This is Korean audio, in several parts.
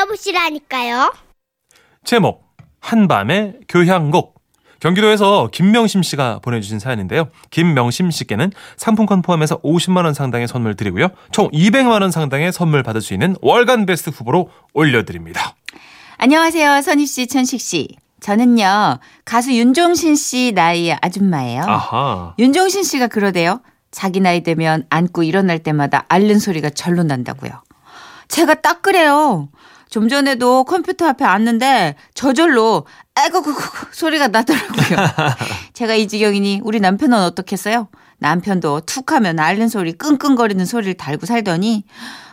들어보시라니까요. 제목 한밤의 교향곡 경기도에서 김명심 씨가 보내주신 사연인데요. 김명심 씨께는 상품권 포함해서 50만 원 상당의 선물 드리고요. 총 200만 원 상당의 선물 받을 수 있는 월간 베스트 후보로 올려드립니다. 안녕하세요, 선희 씨, 천식 씨. 저는요 가수 윤종신 씨 나이의 아줌마예요. 아하. 윤종신 씨가 그러대요. 자기 나이 되면 안고 일어날 때마다 앓는 소리가 절로 난다고요. 제가 딱 그래요. 좀 전에도 컴퓨터 앞에 앉는데 저절로 에구구구 소리가 나더라고요. 제가 이 지경이니 우리 남편은 어떻겠어요? 남편도 툭 하면 앓는 소리 끙끙거리는 소리를 달고 살더니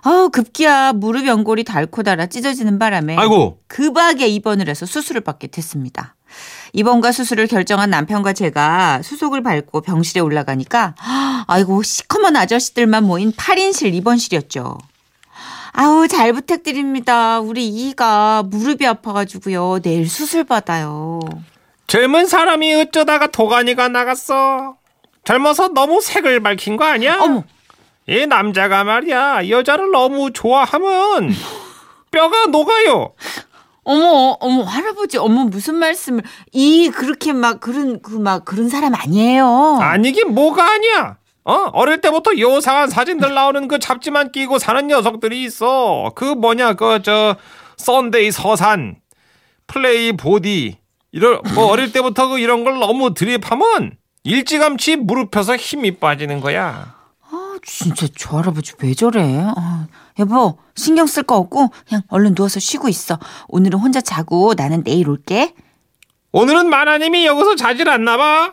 아우 급기야 무릎 연골이 닳고 닳아 찢어지는 바람에 아이고. 급하게 입원을 해서 수술을 받게 됐습니다. 입원과 수술을 결정한 남편과 제가 수속을 밟고 병실에 올라가니까 아이고 시커먼 아저씨들만 모인 8인실 입원실이었죠. 아우 잘 부탁드립니다. 우리 이가 무릎이 아파가지고요. 내일 수술 받아요. 젊은 사람이 어쩌다가 도가니가 나갔어. 젊어서 너무 색을 밝힌 거 아니야? 어머 이 남자가 말이야 여자를 너무 좋아하면 뼈가 녹아요. 어머 어머 할아버지 어머 무슨 말씀을 이 그렇게 막 그런 그 막 그런 사람 아니에요. 아니긴 뭐가 아니야. 어 어릴 때부터 요상한 사진들 나오는 그 잡지만 끼고 사는 녀석들이 있어. 그 뭐냐 그 저 썬데이 서산 플레이 보디 이런 뭐 어릴 때부터 그 이런 걸 너무 들입다 보면 일찌감치 무릎 펴서 힘이 빠지는 거야. 아, 진짜 저 할아버지 왜 저래? 아, 여보 신경 쓸 거 없고 그냥 얼른 누워서 쉬고 있어. 오늘은 혼자 자고 나는 내일 올게. 오늘은 마나님이 여기서 자질 않나 봐.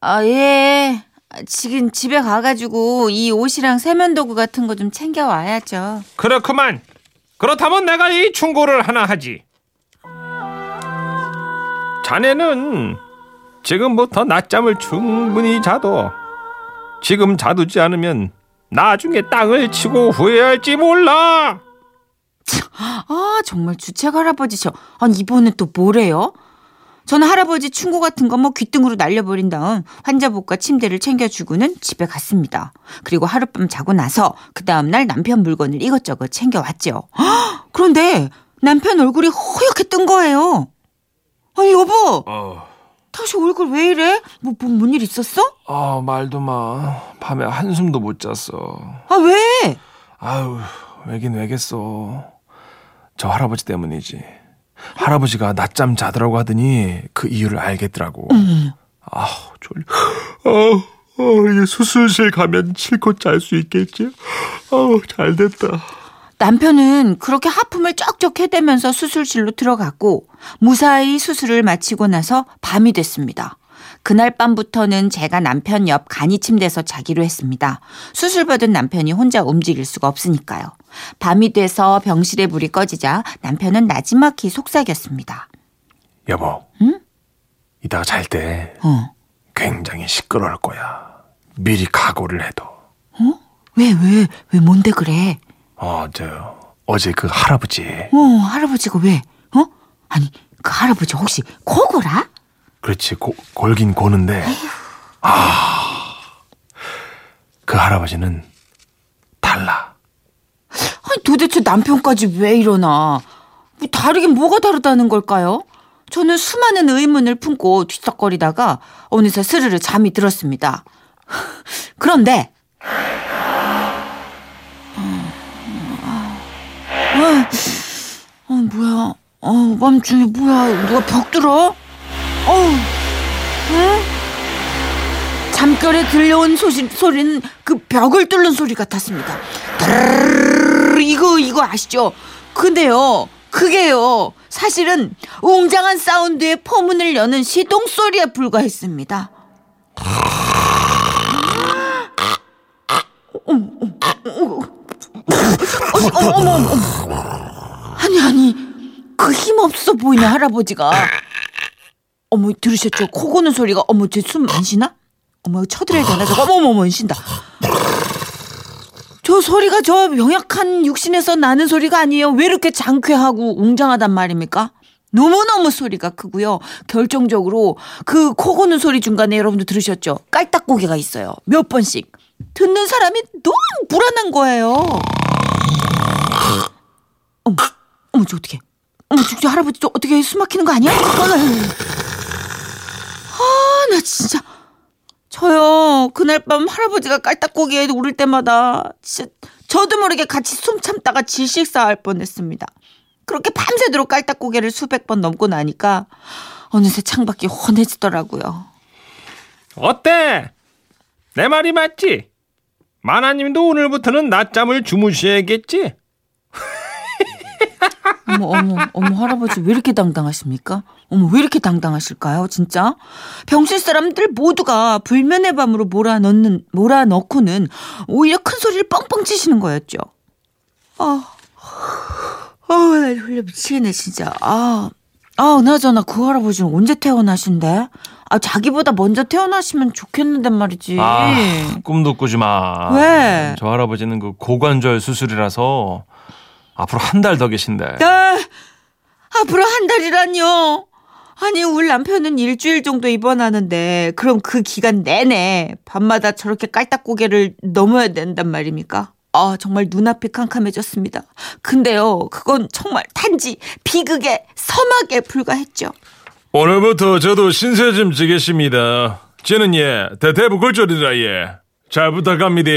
아 예. 지금 집에 가가지고 이 옷이랑 세면도구 같은 거 좀 챙겨 와야죠. 그렇구만. 그렇다면 내가 이 충고를 하나 하지. 자네는 지금부터 낮잠을 충분히 자도 지금 자두지 않으면 나중에 땅을 치고 후회할지 몰라. 아 정말 주책 할아버지셔. 아니 이번엔 또 뭐래요? 저는 할아버지 충고 같은 거 뭐 귀등으로 날려버린 다음 환자복과 침대를 챙겨주고는 집에 갔습니다. 그리고 하룻밤 자고 나서 그 다음날 남편 물건을 이것저것 챙겨왔죠. 헉! 그런데 남편 얼굴이 허옇게 뜬 거예요. 아니 여보 어. 다시 얼굴 왜 이래? 뭐 뭔일 있었어? 아 말도 마. 밤에 한숨도 못 잤어. 아 왜? 아유 왜긴 왜겠어. 저 할아버지 때문이지. 할아버지가 낮잠 자더라고 하더니 그 이유를 알겠더라고. 아우 졸려. 아, 아 이제 수술실 가면 실컷 잘 수 있겠지. 아우 잘 됐다. 남편은 그렇게 하품을 쩍쩍 해대면서 수술실로 들어갔고 무사히 수술을 마치고 나서 밤이 됐습니다. 그날 밤부터는 제가 남편 옆 간이 침대에서 자기로 했습니다. 수술받은 남편이 혼자 움직일 수가 없으니까요. 밤이 돼서 병실에 불이 꺼지자 남편은 나지막히 속삭였습니다. 여보. 응? 이따가 잘 때 어. 굉장히 시끄러울 거야. 미리 각오를 해도. 어? 왜, 왜, 왜 뭔데 그래? 어, 저 어제 그 할아버지. 어, 할아버지가 왜? 어? 아니, 그 할아버지 혹시 코골아? 그렇지 고, 골긴 고는데. 아. 그 할아버지는 도대체 남편까지 왜 이러나? 뭐 다르긴 뭐가 다르다는 걸까요? 저는 수많은 의문을 품고 뒤척거리다가 어느새 스르르 잠이 들었습니다. 그런데 아, 어, 뭐야? 어, 밤중에 뭐야? 누가 벽 뚫어? 어우, 응? 잠결에 들려온 소시, 소리는 그 벽을 뚫는 소리 같았습니다. 드르르르 이거 이거 아시죠? 근데요, 그게요. 사실은 웅장한 사운드의 포문을 여는 시동 소리에 불과했습니다. 어머, 어머, 어머, 어머. 아니 아니 그 힘없어 보이는 할아버지가 어머 들으셨죠? 코 고는 소리가 어머 제 숨 안 쉬나? 어머 쳐들어야 되나? 저거 어머 어머 안 쉰다. 저 소리가 저 명약한 육신에서 나는 소리가 아니에요. 왜 이렇게 장쾌하고 웅장하단 말입니까? 너무너무 소리가 크고요. 결정적으로 그 코 고는 소리 중간에 여러분들 들으셨죠? 깔딱고개가 있어요. 몇 번씩. 듣는 사람이 너무 불안한 거예요. 어머, 어머, 저 어떻게? 어머, 저 할아버지 저 어떻게 숨 막히는 거 아니야? 아, 나 진짜. 저요, 그날 밤 할아버지가 깔딱고기에 오를 때마다 진짜 저도 모르게 같이 숨 참다가 질식사할 뻔했습니다. 그렇게 밤새도록 깔딱고개를 수백 번 넘고 나니까 어느새 창밖이 훤해지더라고요. 어때? 내 말이 맞지? 마나님도 오늘부터는 낮잠을 주무셔야겠지? 어머, 어머, 어머, 할아버지 왜 이렇게 당당하십니까? 어머, 왜 이렇게 당당하실까요, 진짜? 병실 사람들 모두가 불면의 밤으로 몰아넣는, 몰아넣고는 오히려 큰 소리를 뻥뻥 치시는 거였죠. 아, 아, 나 졸려 미치겠네, 진짜. 아, 아, 나저나 그 할아버지는 언제 태어나신대? 아, 자기보다 먼저 태어나시면 좋겠는데 말이지. 아, 꿈도 꾸지 마. 왜? 저 할아버지는 그 고관절 수술이라서 앞으로 한 달 더 계신데. 아, 앞으로 한 달이란요. 아니, 우리 남편은 일주일 정도 입원하는데, 그럼 그 기간 내내 밤마다 저렇게 깔딱 고개를 넘어야 된단 말입니까? 아, 정말 눈앞이 캄캄해졌습니다. 근데요, 그건 정말 단지 비극의 서막에 불과했죠. 오늘부터 저도 신세 좀 지겠습니다. 저는 예, 대대부 골절이라 예. 잘 부탁합니다.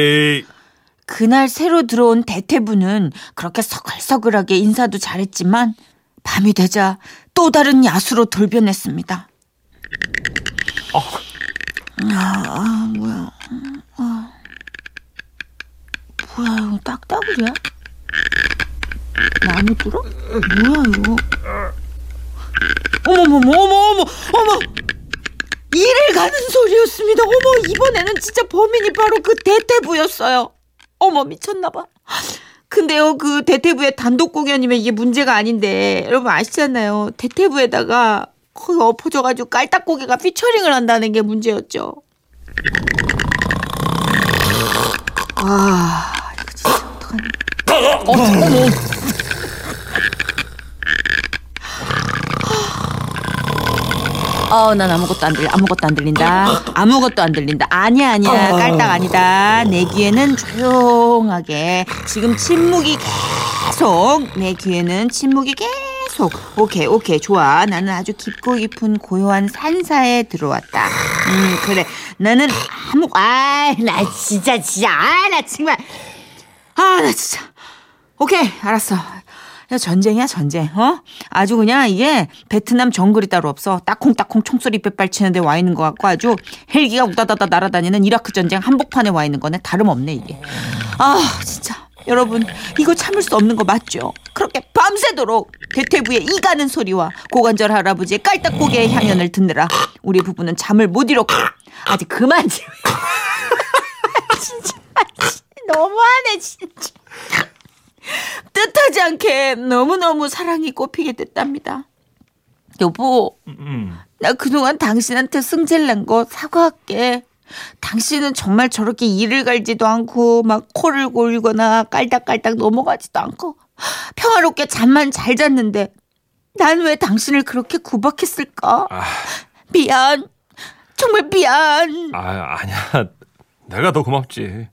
그날 새로 들어온 대퇴부는 그렇게 서글서글하게 인사도 잘했지만, 밤이 되자 또 다른 야수로 돌변했습니다. 아, 아, 뭐야. 아. 뭐야, 이거 딱따구리야? 나무 뚫어? 뭐야, 이거? 어머머머, 어머, 어머, 어머! 이를 가는 소리였습니다. 어머, 이번에는 진짜 범인이 바로 그 대퇴부였어요. 어머, 미쳤나봐. 근데요, 그 대퇴부의 단독 공연이면 이게 문제가 아닌데, 여러분 아시잖아요. 대퇴부에다가 거기 엎어져가지고 깔딱고개가 피처링을 한다는 게 문제였죠. 아, 이거 진짜 어떡하니. 어, 어머. 어, 난 아무것도 안 들려. 아무것도 안 들린다. 아무것도 안 들린다. 아니야, 아니야. 깔딱 아니다. 내 귀에는 조용하게. 지금 침묵이 계속. 내 귀에는 침묵이 계속. 오케이, 오케이. 좋아. 나는 아주 깊고 깊은 고요한 산사에 들어왔다. 음, 그래. 나는 아무, 아, 나 진짜, 진짜. 아, 나 정말. 아, 나 진짜. 오케이, 알았어. 야, 전쟁이야, 전쟁. 어? 아주 그냥 이게 베트남 정글이 따로 없어. 따콩따콩 총소리 빼빨 치는데 와 있는 것 같고 아주 헬기가 우다다다 날아다니는 이라크 전쟁 한복판에 와 있는 거네. 다름없네, 이게. 아, 진짜. 여러분, 이거 참을 수 없는 거 맞죠? 그렇게 밤새도록 대퇴부의 이가는 소리와 고관절 할아버지의 깔딱고개의 향연을 듣느라 우리 부부는 잠을 못 이뤘고 아직 그만 좀. 진짜 너무하네 진짜. 뜻하지 않게 너무너무 사랑이 꼽히게 됐답니다. 여보, 나 그동안 당신한테 승질 낸 거 사과할게. 당신은 정말 저렇게 이를 갈지도 않고 막 코를 골거나 깔딱깔딱 넘어가지도 않고 평화롭게 잠만 잘 잤는데 난 왜 당신을 그렇게 구박했을까? 미안. 정말 미안. 아, 아니야. 내가 더 고맙지.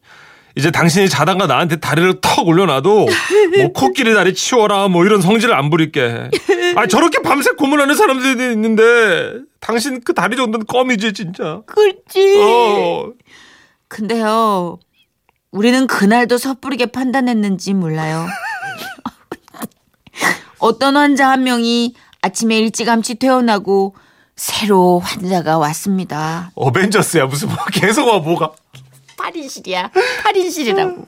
이제 당신이 자다가 나한테 다리를 턱 올려놔도 뭐 코끼리 다리 치워라 뭐 이런 성질을 안 부릴게. 아 저렇게 밤새 고문하는 사람들이 있는데 당신 그 다리 정도는 껌이지 진짜. 그렇지. 어. 근데요, 우리는 그날도 섣부르게 판단했는지 몰라요. 어떤 환자 한 명이 아침에 일찌감치 퇴원하고 새로 환자가 왔습니다. 어벤져스야 무슨 뭐 계속 와 뭐가. 8인실이야. 8인실이라고.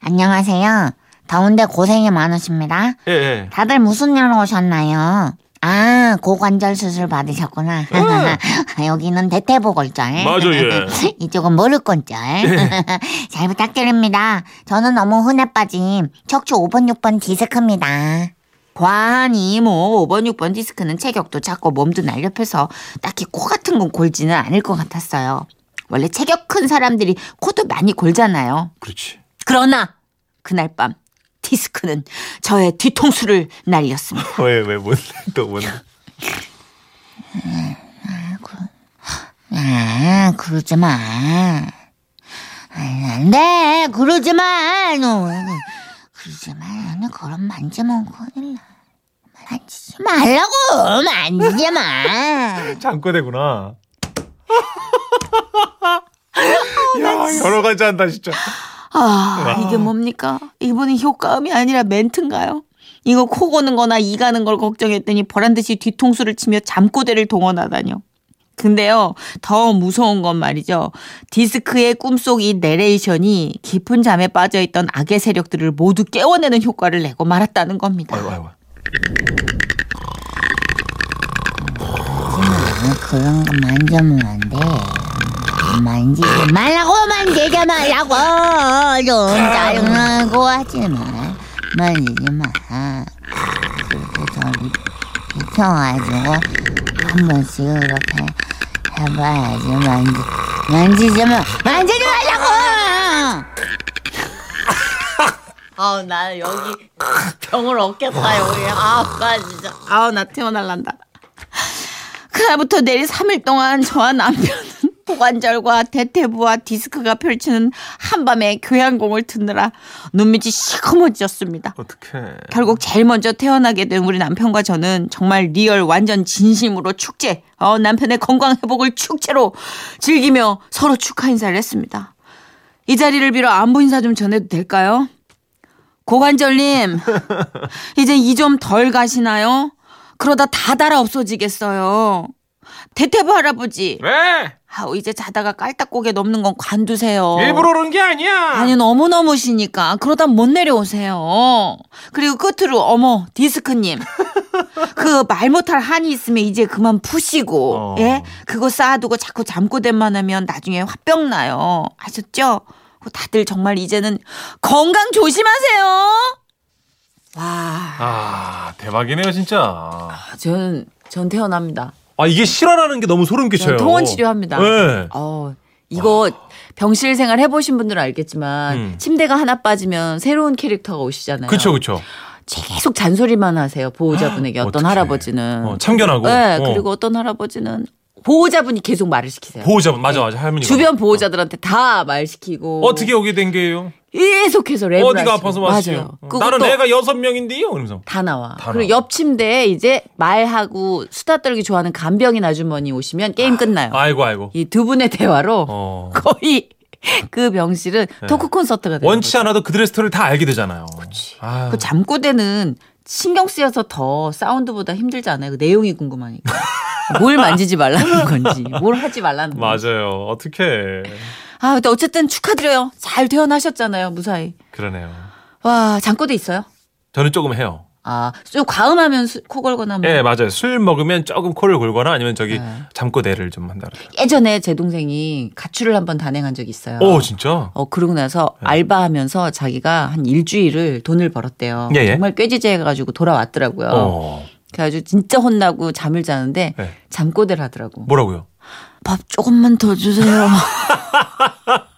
안녕하세요. 더운데 고생이 많으십니다. 예, 예. 다들 무슨 일로 오셨나요? 아, 고관절 수술 받으셨구나. 여기는 대퇴부 골절. 맞아, 예. 이쪽은 무릎 골절. 잘 부탁드립니다. 저는 너무 흔해 빠진 척추 5번, 6번 디스크입니다. 과하니 뭐 5번 6번 디스크는 체격도 작고 몸도 날렵해서 딱히 코 같은 건 골지는 않을 것 같았어요. 원래 체격 큰 사람들이 코도 많이 골잖아요. 그렇지. 그러나 그날 밤 디스크는 저의 뒤통수를 날렸습니다. 왜 왜 뭔데 또 뭔데. 아, 그러지 마. 아, 안 돼, 그러지 마. 너, 그러지 마. 너 그럼 만지면 큰일 나. 만지지 말라고 만지지 마. 잠꼬대구나. 야, 여러 가지 한다, 진짜. 아, 이게 뭡니까? 이분은 효과음이 아니라 멘트인가요? 이거 코 고는 거나 이 가는 걸 걱정했더니 보란 듯이 뒤통수를 치며 잠꼬대를 동원하다뇨. 근데요, 더 무서운 건 말이죠. 디스크의 꿈속 이 내레이션이 깊은 잠에 빠져있던 악의 세력들을 모두 깨워내는 효과를 내고 말았다는 겁니다. 아이고, 아이고. 아, 그런 거 만지면 안 돼. 만지지 말라고 만지지 말라고 좀 짜증나고 하지 마. 만지지 마. 그렇게 저리 비켜가지고 한 번씩 그렇게 해봐야지 만지 만지지 마 만지지 말라고. 아우, 나 여기 병을 얻겠다, 여기. 아우, 나 진짜. 아우, 나 퇴원할란다. 그날부터 내리 3일 동안 저와 남편은 고관절과 대퇴부와 디스크가 펼치는 한밤의 교향곡을 듣느라 눈밑이 시커머졌습니다. 어떡해. 결국 제일 먼저 퇴원하게 된 우리 남편과 저는 정말 real 완전 진심으로 축제, 어, 남편의 건강 회복을 축제로 즐기며 서로 축하 인사를 했습니다. 이 자리를 빌어 안부 인사 좀 전해도 될까요? 고관절님, 이제 이 좀 덜 가시나요? 그러다 다 달아 없어지겠어요. 대퇴부 할아버지, 왜? 아우 이제 자다가 깔딱고개 넘는 건 관두세요. 일부러 그런 게 아니야. 아니 너무너무시니까 그러다 못 내려오세요. 그리고 끝으로 어머 디스크님 그 말 못할 한이 있으면 이제 그만 푸시고 어. 예 그거 쌓아두고 자꾸 잠꼬대만 하면 나중에 화병 나요. 아셨죠? 다들 정말 이제는 건강 조심하세요. 와 아, 대박이네요, 진짜. 저는 전 태어납니다. 아, 이게 실화라는 게 너무 소름 끼쳐요. 통원 치료합니다. 네. 어, 이거 병실 생활 해보신 분들은 알겠지만 음. 침대가 하나 빠지면 새로운 캐릭터가 오시잖아요. 그쵸, 그쵸. 계속 잔소리만 하세요. 보호자분에게 어떤 어떡해. 할아버지는. 어, 참견하고. 네, 어. 그리고 어떤 할아버지는 보호자분이 계속 말을 시키세요. 보호자분, 맞아, 맞아, 할머니가. 주변 보호자들한테 다 말 시키고. 어떻게 오게 된 게요? 계속해서 랩을 어디가. 아파서 왔어요? 맞아요. 어, 나는 또 애가 여섯 명인데요? 그러면서. 다 나와. 다 그리고. 옆 침대에 이제 말하고 수다 떨기 좋아하는 간병인 아주머니 오시면 게임 끝나요. 아이고, 아이고. 이 두 분의 대화로 어. 거의 그 병실은 토크 콘서트가 돼요. 원치 않아도 그들의 스토리를 다 알게 되잖아요. 아, 그 잠꼬대는 신경 쓰여서 더 사운드보다 힘들지 않아요? 그 내용이 궁금하니까. 뭘 만지지 말라는 건지, 뭘 하지 말라는 건지. 맞아요. 어떡해. 아, 근데 어쨌든 축하드려요. 잘 태어나셨잖아요, 무사히. 그러네요. 와, 잠꼬대 있어요? 저는 조금 해요. 아, 좀 과음하면 수- 코 걸거나 뭐. 예, 맞아요. 술 먹으면 조금 코를 골거나 아니면 저기 네. 잠꼬대를 좀 한다. 예전에 제 동생이 가출을 한번 단행한 적이 있어요. 오, 진짜? 어, 그러고 나서 알바하면서 자기가 한 일주일을 돈을 벌었대요. 예, 예. 정말 꾀지지해가지고 돌아왔더라고요. 어. 그래가지고 진짜 혼나고 잠을 자는데 네. 잠꼬대를 하더라고. 뭐라고요? 밥 조금만 더 주세요.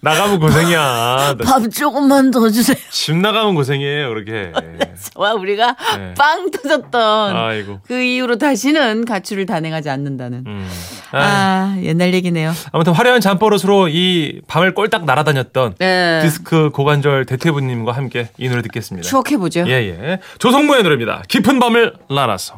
나가면 고생이야. 밥 조금만 더 주세요. 집 나가면 고생이에요, 그렇게. 와 우리가 네. 빵 터졌던 아이고. 그 이후로 다시는 가출을 단행하지 않는다는. 음. 아, 아 옛날 얘기네요. 아무튼 화려한 잠버릇으로 이 밤을 꼴딱 날아다녔던 네. 디스크 고관절 대퇴부님과 함께 이 노래 듣겠습니다. 추억해 보죠. 예, 예. 조성모의 노래입니다. 깊은 밤을 날아서.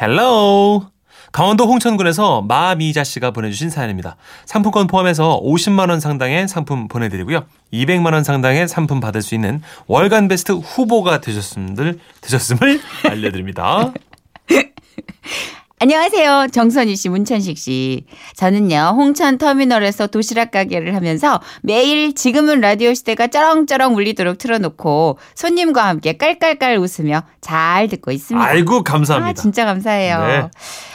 Hello 강원도 홍천군에서 마미자 씨가 보내주신 사연입니다. 상품권 포함해서 50만 원 상당의 상품 보내드리고요. 200만 원 상당의 상품 받을 수 있는 월간 베스트 후보가 되셨음을 되셨음을 알려드립니다. 안녕하세요. 정선희 씨, 문천식 씨. 저는요, 홍천 터미널에서 도시락 가게를 하면서 매일 지금은 라디오 시대가 쩌렁쩌렁 울리도록 틀어놓고 손님과 함께 깔깔깔 웃으며 잘 듣고 있습니다. 아이고 아, 감사합니다. 진짜 감사해요. 네.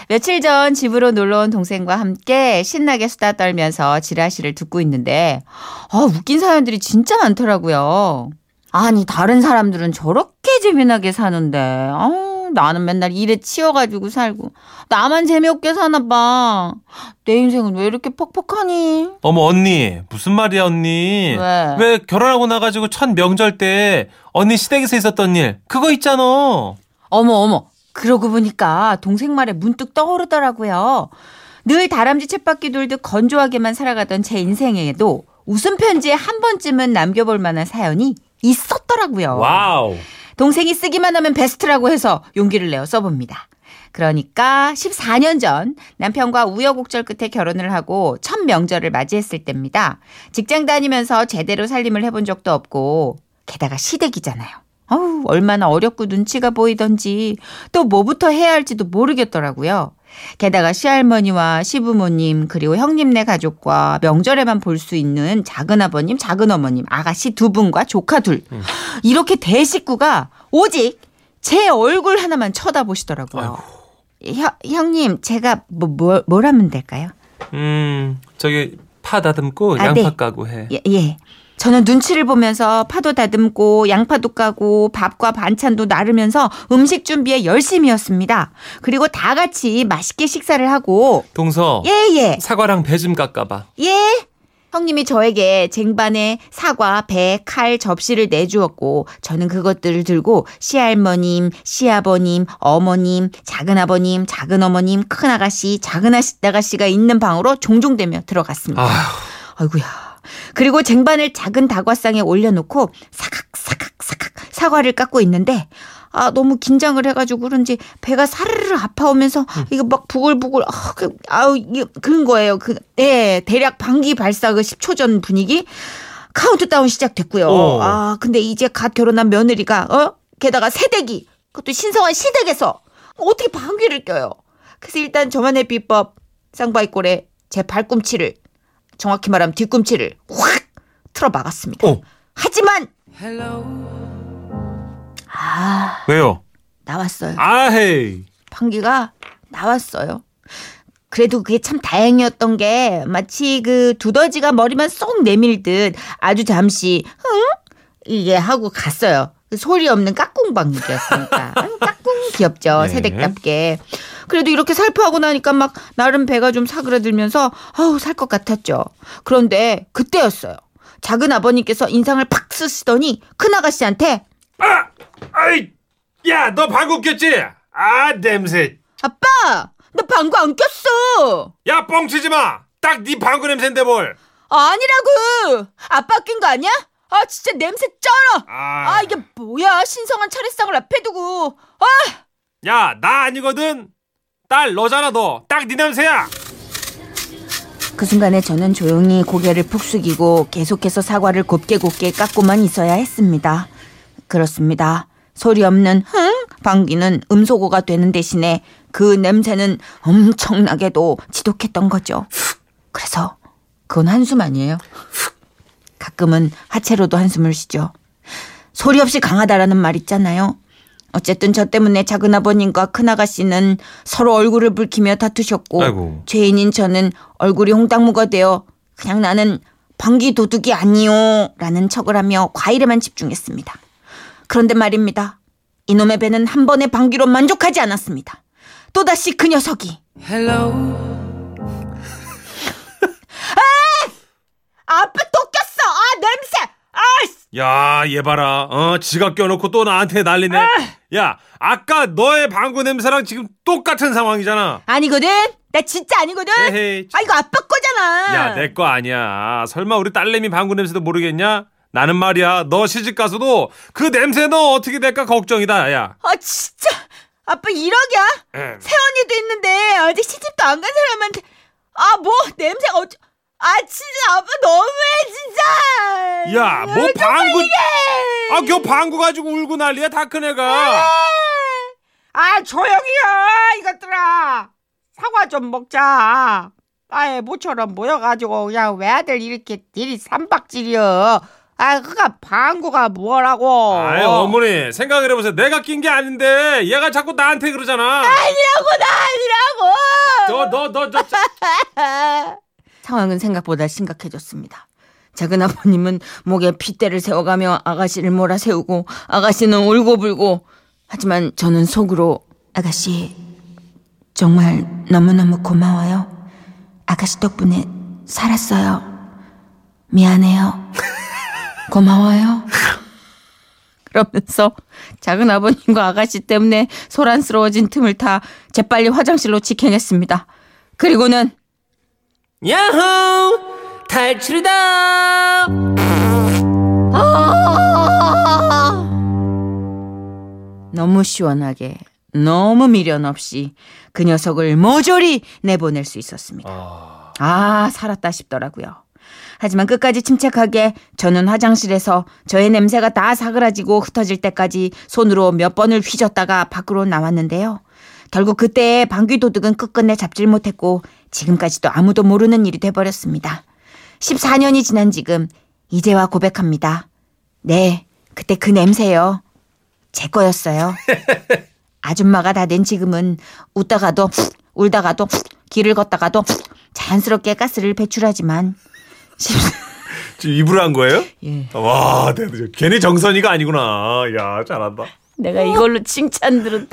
며칠 전 집으로 놀러 온 동생과 함께 신나게 수다 떨면서 지라시를 듣고 있는데, 아, 웃긴 사연들이 진짜 많더라고요. 아니, 다른 사람들은 저렇게 재미나게 사는데, 아, 나는 맨날 일에 치여가지고 살고 나만 재미없게 사나 봐. 내 인생은 왜 이렇게 퍽퍽하니? 어머 언니 무슨 말이야 언니 왜? 왜 결혼하고 나가지고 첫 명절 때 언니 시댁에서 있었던 일 그거 있잖아 어머 어머 그러고 보니까 동생 말에 문득 떠오르더라고요. 늘 다람쥐 쳇바퀴 돌듯 건조하게만 살아가던 제 인생에도 웃음 편지에 한 번쯤은 남겨볼 만한 사연이 있었더라고요. Wow 동생이 쓰기만 하면 베스트라고 해서 용기를 내어 써봅니다. 그러니까 14년 전 남편과 우여곡절 끝에 결혼을 하고 첫 명절을 맞이했을 때입니다. 직장 다니면서 제대로 살림을 해본 적도 없고 게다가 시댁이잖아요. 어우, 얼마나 어렵고 눈치가 보이던지 또 뭐부터 해야 할지도 모르겠더라고요. 게다가 시할머니와 시부모님 그리고 형님네 가족과 명절에만 볼 수 있는 작은 아버님, 작은 어머님, 아가씨 두 분과 조카 둘 이렇게 대식구가 오직 제 얼굴 하나만 쳐다보시더라고요. 형, 형님 제가 뭐, 뭐, 뭘 하면 될까요? 음 저기 파 다듬고 아, 양파 네. 까고 해 예, 예. 저는 눈치를 보면서 파도 다듬고 양파도 까고 밥과 반찬도 나르면서 음식 준비에 열심이었습니다. 그리고 다 같이 맛있게 식사를 하고 동서 예, 예. 사과랑 배 좀 깎아봐 예. 형님이 저에게 쟁반에 사과, 배, 칼, 접시를 내주었고 저는 그것들을 들고 시할머님, 시아버님, 어머님, 작은아버님, 작은어머님, 큰아가씨, 작은아가씨가 있는 방으로 종종대며 들어갔습니다. 아휴 아이고야. 그리고 쟁반을 작은 다과상에 올려놓고 사각사각 사각 사과를 깎고 있는데 아 너무 긴장을 해가지고 그런지 배가 사르르 아파오면서 이거 막 부글부글 아, 그, 아우 이게 그런 거예요. 그 예, 대략 방귀 발사 그 10초 전 분위기 카운트다운 시작됐고요. 어. 아 근데 이제 갓 결혼한 며느리가 어 게다가 새댁이 그것도 신성한 시댁에서 어떻게 방귀를 껴요. 그래서 일단 저만의 비법 쌍바이꼴에 제 발꿈치를 정확히 말하면 뒤꿈치를 확 틀어 막았습니다. 어. 하지만 아 왜요 나왔어요. 아헤이 방귀가 나왔어요. 그래도 그게 참 다행이었던 게 마치 그 두더지가 머리만 쏙 내밀듯 아주 잠시 흥 이게 하고 갔어요. 그 소리 없는 까꿍방귀였으니까 아유, 까꿍 귀엽죠 네. 새댁답게. 그래도 이렇게 살포하고 나니까 막 나름 배가 좀 사그라들면서 아우 살 것 같았죠. 그런데 그때였어요. 작은 아버님께서 인상을 팍 쓰시더니 큰 아가씨한테 아, 아이, 야, 너 방구 꼈지? 아, 냄새. 아빠 나 방구 안 꼈어. 야, 뻥치지 마. 딱 네 방구 냄새인데 뭘? 아니라고! 아빠 낀 거 아니야? 아 진짜 냄새 쩔어! 아, 아 이게 뭐야 신성한 차례상을 앞에 두고 아 야, 나 아니거든. 딸 너잖아 너. 딱 네 냄새야. 그 순간에 저는 조용히 고개를 푹 숙이고 계속해서 사과를 곱게 곱게 깎고만 있어야 했습니다. 그렇습니다. 소리 없는 흥 방귀는 음소거가 되는 대신에 그 냄새는 엄청나게도 지독했던 거죠. 그래서 그건 한숨 아니에요. 가끔은 하체로도 한숨을 쉬죠. 소리 없이 강하다라는 말 있잖아요. 어쨌든 저 때문에 작은 아버님과 큰 아가씨는 서로 얼굴을 붉히며 다투셨고 아이고. 죄인인 저는 얼굴이 홍당무가 되어 그냥 나는 방귀 도둑이 아니요 라는 척을 하며 과일에만 집중했습니다. 그런데 말입니다. 이놈의 배는 한 번의 방귀로 만족하지 않았습니다. 또다시 그 녀석이 아! 아빠 또 꼈어! 아 냄새! 아! 야, 얘 봐라. 어, 지가 껴놓고 또 나한테 난리네. 야, 아까 너의 방구 냄새랑 지금 똑같은 상황이잖아. 아니거든? 나 진짜 아니거든? 에헤이. 아 이거 아빠 거잖아 야, 내 거 아니야. 설마 우리 딸내미 방구 냄새도 모르겠냐? 나는 말이야. 너 시집 가서도 그 냄새 너 어떻게 될까 걱정이다. 야. 아 진짜 아빠 이러냐? 음. 새언니도 있는데 아직 시집도 안 간 사람한테 아 뭐 냄새가 어쩌 아 진짜 아빠 너무해 진짜 야, 뭐 방구 아, 겨 방구 가지고 울고 난리야. 다 큰 애가. 아 조용히요 이것들아 사과 좀 먹자 아예 모처럼 모여가지고 그냥 왜들 이렇게 일이 삼박질이여 아 그가 방구가 뭐라고 아이, 어머니, 생각을 해보세요. 내가 낀 게 아닌데, 얘가 자꾸 나한테 그러잖아. 아니라고 나 아니라고 너, 너, 너, 저, 상황은 생각보다 심각해졌습니다. 작은 아버님은 목에 핏대를 세워가며 아가씨를 몰아세우고 아가씨는 울고불고 하지만 저는 속으로 아가씨, 정말 너무너무 고마워요. 아가씨 덕분에 살았어요. 미안해요. 고마워요. 그러면서 작은 아버님과 아가씨 때문에 소란스러워진 틈을 타 재빨리 화장실로 직행했습니다. 그리고는 야호! 탈출이다! 너무 시원하게 너무 미련 없이 그 녀석을 모조리 내보낼 수 있었습니다. 아, 살았다 싶더라고요. 하지만 끝까지 침착하게 저는 화장실에서 저의 냄새가 다 사그라지고 흩어질 때까지 손으로 몇 번을 휘젓다가 밖으로 나왔는데요. 결국 그때의 방귀 도둑은 끝끝내 잡질 못했고 지금까지도 아무도 모르는 일이 돼버렸습니다. 14년이 지난 지금 이제와 고백합니다. 네, 그때 그 냄새요. 제 거였어요. 아줌마가 다된 지금은 웃다가도 울다가도 길을 걷다가도 자연스럽게 가스를 배출하지만 지금 입으로 한 거예요? 예. 와. 괜히 정선이가 아니구나. 야, 잘한다. 내가 이걸로 칭찬 들은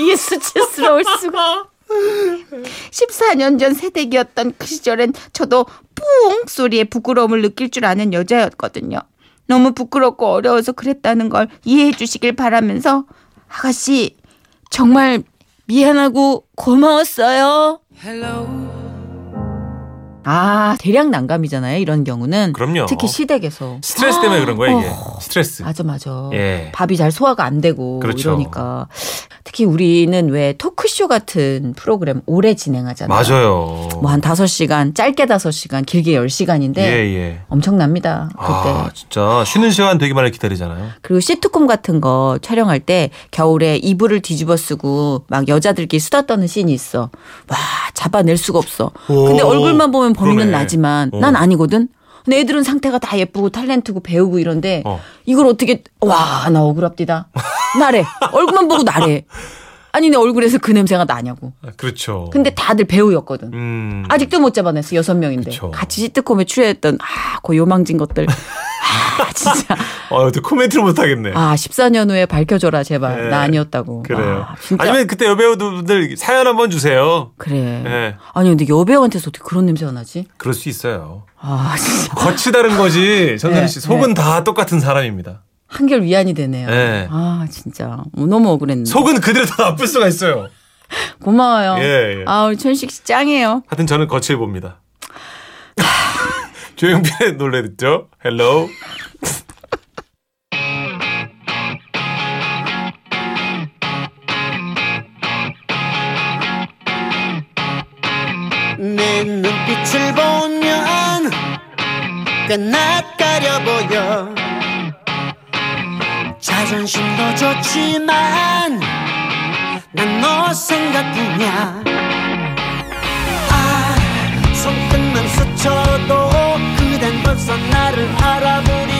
이게 수치스러울 수가. 14년 전 새댁이었던 그 시절엔 저도 뿡 소리에 부끄러움을 느낄 줄 아는 여자였거든요. 너무 부끄럽고 어려워서 그랬다는 걸 이해해 주시길 바라면서 아가씨 정말 미안하고 고마웠어요. 아 대량 난감이잖아요. 이런 경우는 그럼요. 특히 시댁에서 스트레스 때문에 그런 거야, 이게. 어. 스트레스. 맞아 맞아. 예. 밥이 잘 소화가 안 되고 그렇죠. 이러니까 특히 우리는 왜 토크쇼 같은 프로그램 오래 진행하잖아요. 맞아요. 뭐 한 5시간, 짧게 5시간, 길게 10시간인데 예, 예. 엄청납니다. 그때. 아, 진짜 쉬는 시간 되기만을 기다리잖아요. 그리고 시트콤 같은 거 촬영할 때 겨울에 이불을 뒤집어 쓰고 막 여자들끼리 수다 떠는 씬이 있어. 와, 잡아낼 수가 없어. 근데 오, 얼굴만 보면 범인은 그러네. 나지만 어. 난 아니거든. 근데 애들은 상태가 다 예쁘고 탤런트고 배우고 이런데 어. 이걸 어떻게 와, 나 억울합디다. 나래. 얼굴만 보고 나래. 아니 내 얼굴에서 그 냄새가 나냐고. 아, 그렇죠. 근데 다들 배우였거든. 음. 아직도 못 잡아냈어 여섯 명인데 그쵸. 같이 시트콤에 출연했던 아그 요망진 것들 아 진짜 어, 또 코멘트를 못 하겠네. 아 14년 후에 밝혀줘라 제발 네. 나 아니었다고 그래요. 아, 아니면 그때 여배우분들 사연 한번 주세요. 그래 예. 아니 근데 여배우한테서 어떻게 그런 냄새가 나지 그럴 수 있어요. 아 진짜 겉이 다른 거지. 전선희 씨 네, 속은 다 똑같은 사람입니다. 한결 위안이 되네요 네. 아 진짜 너무 억울했네 속은 그대로 다 나쁠 수가 있어요. 고마워요 예, 예. 아 우리 천식 씨 짱이에요 하여튼 저는 거칠 봅니다. 조용필의 노래 듣죠? Hello. 내 눈빛을 보면 꽤 낯가려 보여 자존심도 좋지만 난 너 생각뿐이야. 아 손끝만 스쳐도 그댄 벌써 나를 알아보니